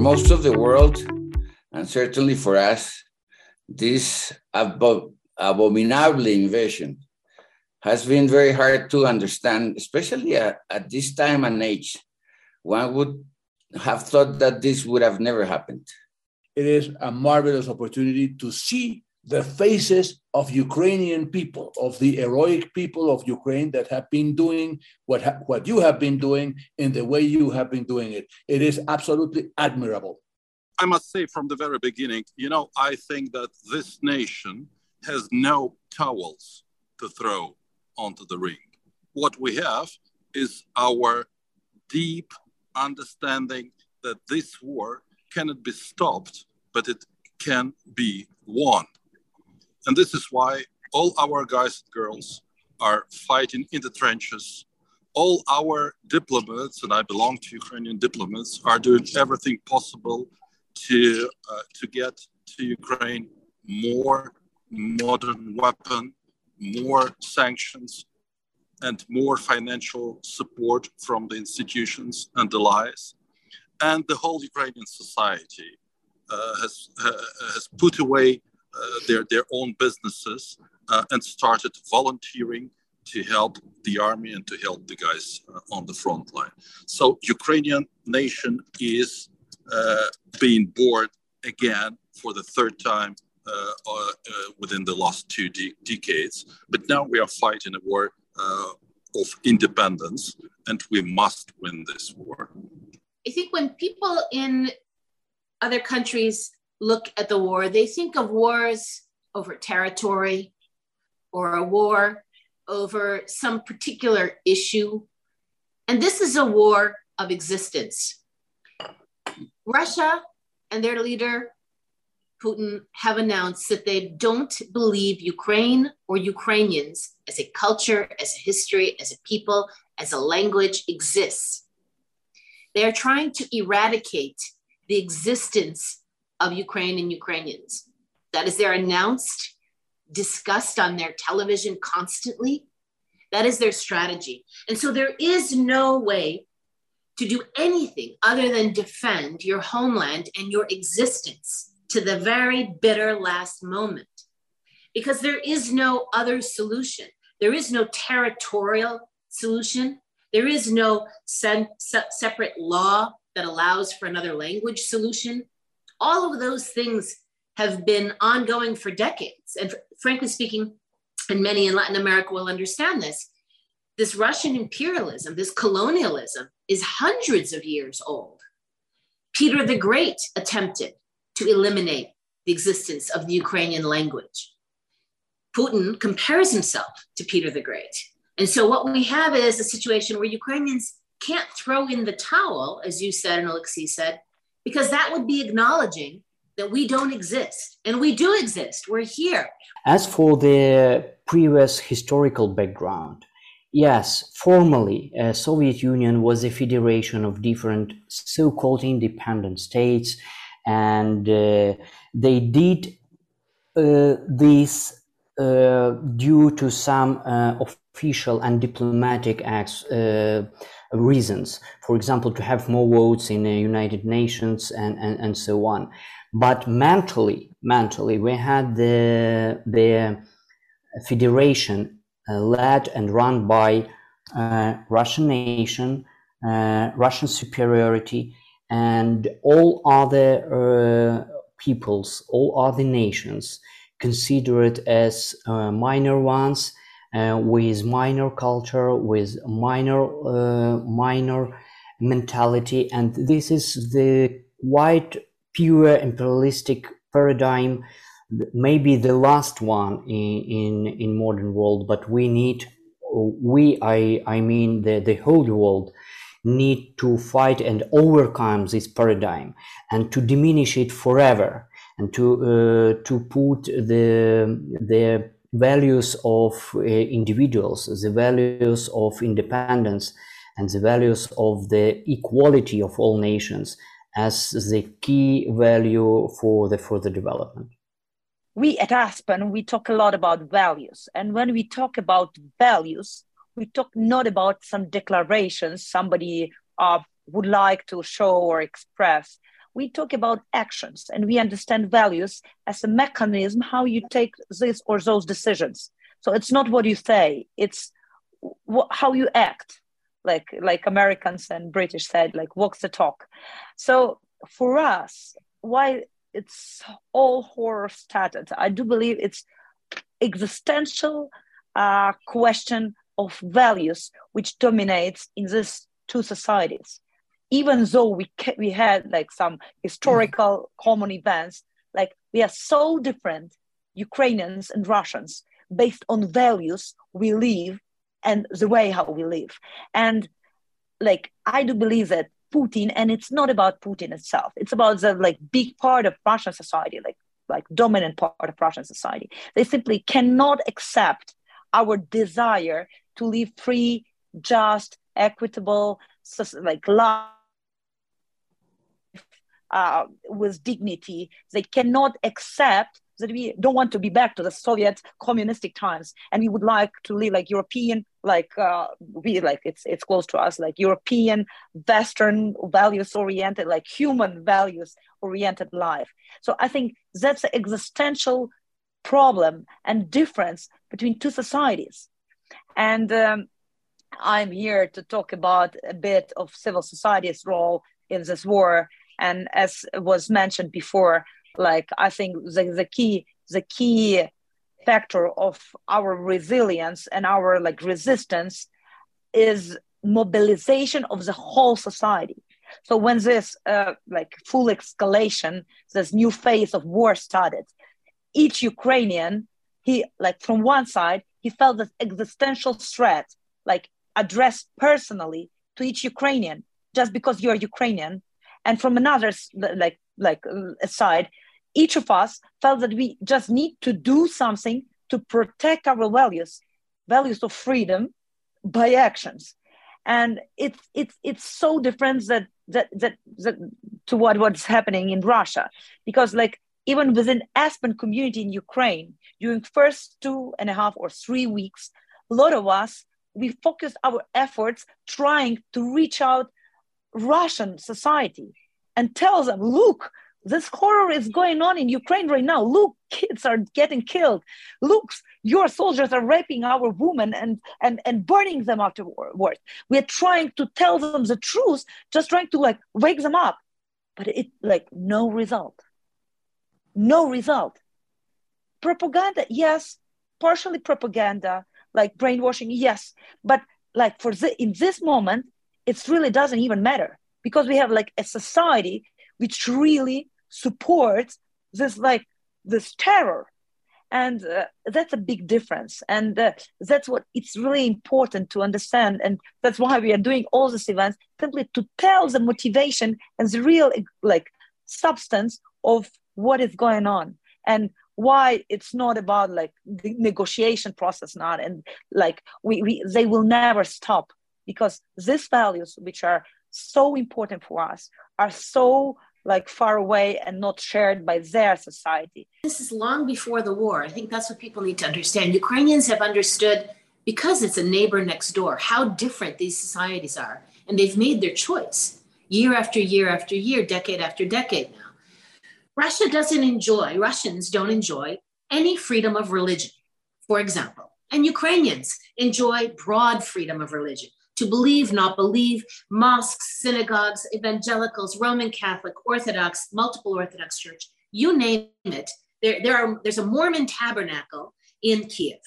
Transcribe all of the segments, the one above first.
most of the world, and certainly for us, this abo- abominable invasion has been very hard to understand, especially at, at this time and age. One would have thought that this would have never happened. It is a marvelous opportunity to see the faces of Ukrainian people, of the heroic people of Ukraine that have been doing what, ha- what you have been doing in the way you have been doing it. It is absolutely admirable. I must say from the very beginning, you know, I think that this nation has no towels to throw onto the ring. What we have is our deep understanding that this war cannot be stopped, but it can be won. And this is why all our guys and girls are fighting in the trenches. All our diplomats, and I belong to Ukrainian diplomats, are doing everything possible to, uh, to get to Ukraine more modern weapon, more sanctions, and more financial support from the institutions and the allies. And the whole Ukrainian society uh, has, uh, has put away their, their own businesses uh, and started volunteering to help the army and to help the guys uh, on the front line. So Ukrainian nation is being born again for the third time uh, uh, within the last two de- decades. But now we are fighting a war uh, of independence, and we must win this war. I think when people in other countries look at the war, they think of wars over territory or a war over some particular issue. And this is a war of existence. Russia and their leader, Putin, have announced that they don't believe Ukraine or Ukrainians as a culture, as a history, as a people, as a language exists. They are trying to eradicate the existence of Ukraine and Ukrainians. That is, they're announced, discussed on their television constantly. That is their strategy. And so there is no way to do anything other than defend your homeland and your existence to the very bitter last moment. Because there is no other solution. There is no territorial solution. There is no se- separate law that allows for another language solution. All of those things have been ongoing for decades. And frankly speaking, and many in Latin America will understand this, this Russian imperialism, this colonialism is hundreds of years old. Peter the Great attempted to eliminate the existence of the Ukrainian language. Putin compares himself to Peter the Great. And so what we have is a situation where Ukrainians can't throw in the towel, as you said and Alexei said, because that would be acknowledging that we don't exist. And we do exist. We're here. As for the previous historical background, yes, formally, uh, Soviet Union was a federation of different so-called independent states, and uh, they did uh, this uh, due to some uh, official and diplomatic acts uh, reasons. For example, to have more votes in the United Nations and, and, and so on. But mentally, mentally, we had the, the federation uh, led and run by uh, Russian nation, uh, Russian superiority, and all other uh, peoples, all other nations consider it as uh, minor ones with minor culture, with minor uh, minor mentality, and this is the quite pure imperialistic paradigm, maybe the last one in in, in modern world. But we need we I I mean the the whole world need to fight and overcome this paradigm and to diminish it forever and to uh, to put the the values of uh, individuals, the values of independence, and the values of the equality of all nations as the key value for the further development. We at Aspen, we talk a lot about values. And when we talk about values, we talk not about some declarations somebody uh, would like to show or express. We talk about actions and we understand values as a mechanism how you take this or those decisions. So it's not what you say, it's wh- how you act. Like like Americans and British said, like walk the talk. So for us, why it's all horror started, I do believe it's existential uh, question of values which dominates in these two societies even though we we had like some historical mm. common events like we are so different ukrainians and russians based on values we live and the way how we live and like i do believe that putin and it's not about putin itself it's about the like big part of russian society like like dominant part of russian society they simply cannot accept our desire to live free just equitable like love uh, with dignity. They cannot accept that we don't want to be back to the Soviet communistic times, and we would like to live like European, like uh, we like it's it's close to us, like European, Western values oriented, like human values oriented life. So I think that's the existential problem and difference between two societies, and. Um, I'm here to talk about a bit of civil society's role in this war and as was mentioned before like i think the, the key the key factor of our resilience and our like resistance is mobilization of the whole society. So when this uh, like full escalation this new phase of war started each ukrainian he like from one side he felt this existential threat like addressed personally to each ukrainian. Just because you're ukrainian and from another like like uh, side each of us felt that we just need to do something to protect our values values of freedom by actions. And it's it's it's so different that that that, that to what what's happening in russia. Because like even within aspen community in ukraine during first two and a half or three weeks a lot of us we focused our efforts trying to reach out Russian society and tell them, look, this horror is going on in Ukraine right now. Look, kids are getting killed. Look, your soldiers are raping our women and, and, and burning them afterwards. We're trying to tell them the truth, just trying to like wake them up. But it like no result. No result. Propaganda, yes, partially propaganda, like brainwashing, yes. But like for the, in this moment, it really doesn't even matter because we have like a society which really supports this like this terror. And uh, that's a big difference. And uh, that's what it's really important to understand. And that's why we are doing all these events simply to tell the motivation and the real like substance of what is going on and why it's not about like the negotiation process not and like we, we they will never stop because these values which are so important for us are so like far away and not shared by their society. This is long before the war. I think that's what people need to understand. Ukrainians have understood because it's a neighbor next door how different these societies are and they've made their choice year after year after year, decade after decade now. Russia doesn't enjoy, Russians don't enjoy any freedom of religion, for example. And Ukrainians enjoy broad freedom of religion to believe, not believe, mosques, synagogues, evangelicals, Roman Catholic, Orthodox, multiple Orthodox church, you name it. There, there are, there's a Mormon tabernacle in Kiev.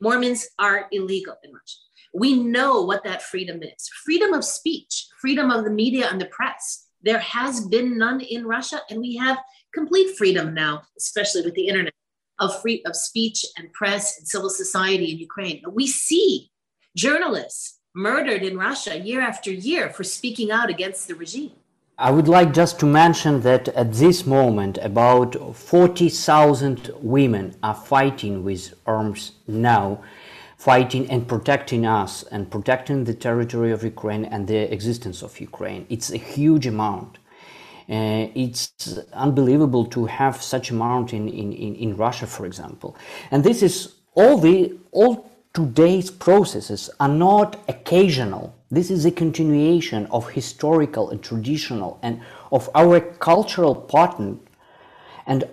Mormons are illegal in Russia. We know what that freedom is freedom of speech, freedom of the media and the press. There has been none in Russia, and we have complete freedom now, especially with the internet, of free of speech and press and civil society in Ukraine. We see journalists murdered in Russia year after year for speaking out against the regime. I would like just to mention that at this moment, about 40,000 women are fighting with arms now, fighting and protecting us and protecting the territory of Ukraine and the existence of Ukraine. It's a huge amount. Uh, it's unbelievable to have such amount in, in, in Russia, for example. And this is all the all today's processes are not occasional. This is a continuation of historical and traditional and of our cultural pattern and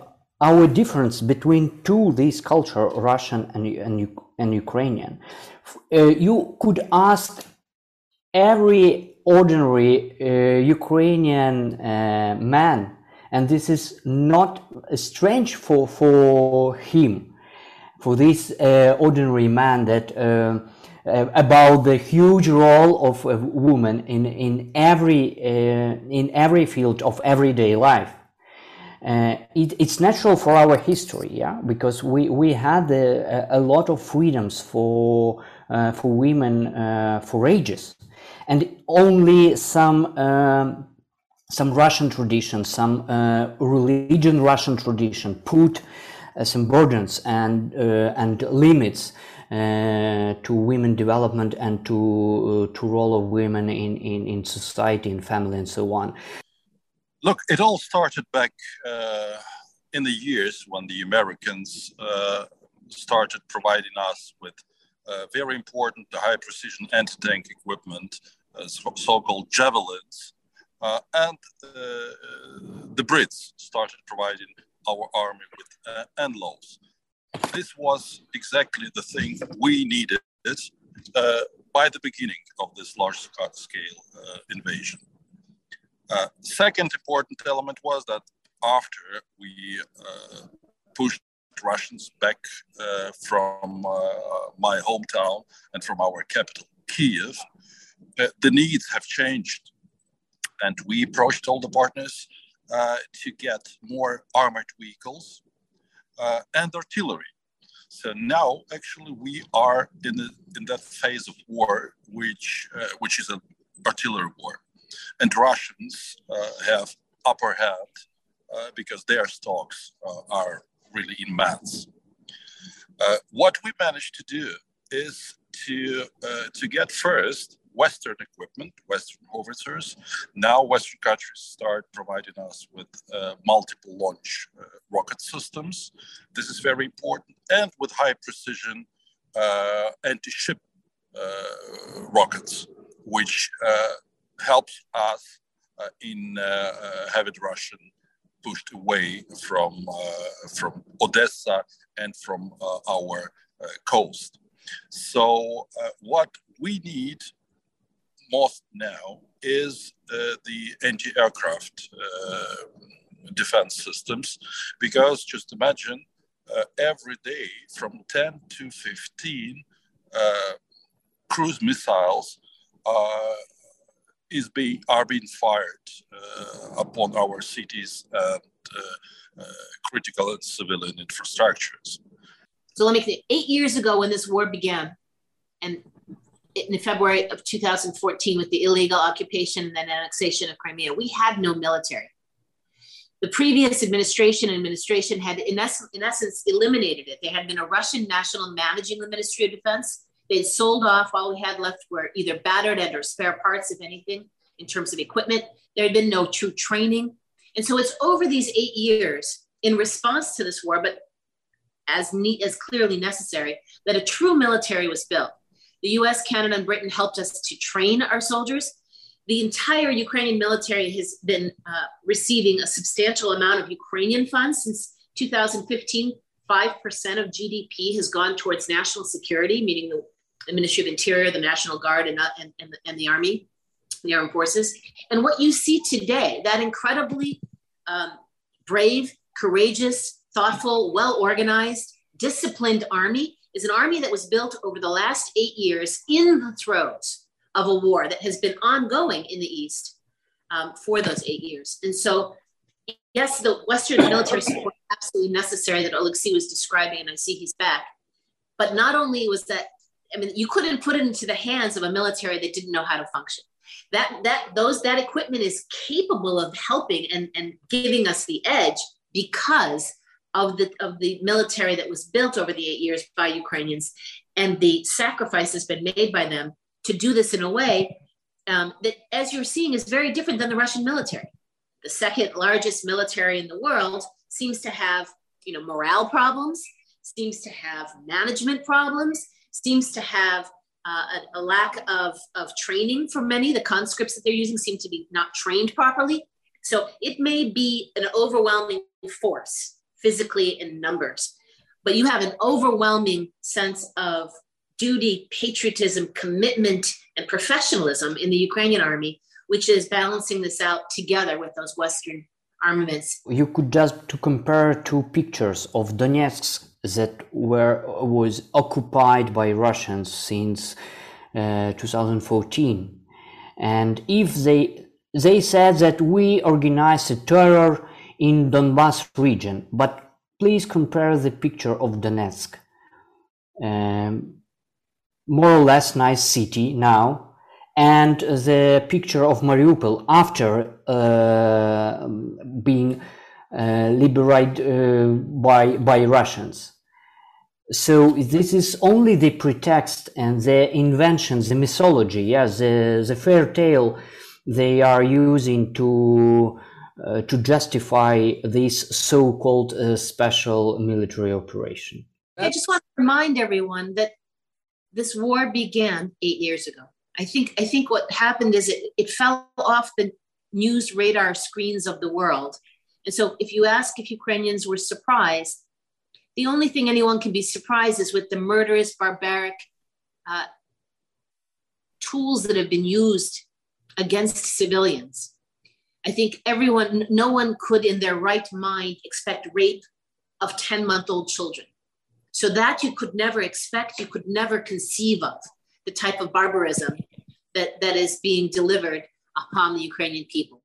our difference between two these culture, Russian and, and, and Ukrainian. Uh, you could ask every ordinary uh, Ukrainian uh, man, and this is not strange for, for him, for this uh, ordinary man that uh, uh, about the huge role of a woman in in every in every field of everyday life. Uh, it, it's natural for our history, yeah, because we we had a, a lot of freedoms for uh, for women uh, for ages, and only some. Um, some Russian tradition, some religion Russian tradition put some burdens and and limits uh, to women development and to uh, to role of women in, in, in society, in family, and so on. Look, it all started back uh, in the years when the Americans uh, started providing us with uh, very important high precision anti tank equipment, so called javelins. and the Brits started providing our army with uh, NLAWs this was exactly the thing we needed uh, by the beginning of this large scale uh, invasion. Uh, second important element was that after we uh, pushed Russians back uh, from my hometown and from our capital, Kiev, the needs have changed. And we approached all the partners to get more armored vehicles uh, and artillery. So now, actually, we are in the, in that phase of war, which uh, which is an artillery war, and Russians uh, have upper hand uh, because their stocks uh, are really immense. Uh, what we managed to do is to to get first Western equipment, Western howitzers. Now, Western countries start providing us with uh, multiple launch uh, rocket systems. This is very important, and with high precision uh, anti ship uh, rockets, which uh, helps us uh, in having Russian pushed away from, from Odessa and from our coast. So, what we need most now is uh, the anti-aircraft uh, defense systems, because just imagine uh, every day from 10 to 15 uh, cruise missiles is being are being fired upon our cities and critical and civilian infrastructures. So let me think. Eight years ago, when this war began, and in February of 2014 with the illegal occupation and annexation of Crimea. We had no military. The previous administration administration had, in, es- in essence, eliminated it. There had been a Russian national managing the Ministry of Defense. They'd sold off. All we had left were either battered and or spare parts, if anything, in terms of equipment. There had been no true training. And so it's over these eight years in response to this war, but as neat as clearly necessary, that a true military was built the US, Canada, and Britain helped us to train our soldiers. The entire Ukrainian military has been uh, receiving a substantial amount of Ukrainian funds since 2015. 5% of GDP has gone towards national security, meaning the, the Ministry of Interior, the National Guard, and, uh, and, and, the, and the Army, the Armed Forces. And what you see today, that incredibly um, brave, courageous, thoughtful, well organized, disciplined army is an army that was built over the last eight years in the throes of a war that has been ongoing in the East um, for those eight years. And so, yes, the Western military support is absolutely necessary that Alexei was describing, and I see he's back. But not only was that, I mean, you couldn't put it into the hands of a military that didn't know how to function. That that those that equipment is capable of helping and, and giving us the edge because of the of the military that was built over the eight years by Ukrainians, and the sacrifice that's been made by them to do this in a way um, that, as you're seeing, is very different than the Russian military. The second largest military in the world seems to have, you know, morale problems, seems to have management problems, seems to have uh, a, a, lack of, of training for many. The conscripts that they're using seem to be not trained properly. So it may be an overwhelming force physically in numbers, but you have an overwhelming sense of duty, patriotism, commitment, and professionalism in the Ukrainian army, which is balancing this out together with those Western armaments. You could just to compare two pictures of Donetsk that were was occupied by Russians since uh, 2014, and if they they said that we organized a terror in Donbass region, but please compare the picture of Donetsk. Um, more or less nice city now, and the picture of Mariupol after uh, being uh, liberated uh, by by Russians. So this is only the pretext and the inventions, the mythology, yes, the, the fair tale they are using to uh, to justify this so-called uh, special military operation. I just want to remind everyone that this war began eight years ago. I think I think what happened is it, it fell off the news radar screens of the world. And so if you ask if Ukrainians were surprised, the only thing anyone can be surprised is with the murderous, barbaric uh, tools that have been used against civilians. I think everyone, no one could in their right mind expect rape of 10 month old children. So that you could never expect, you could never conceive of the type of barbarism that, that is being delivered upon the Ukrainian people.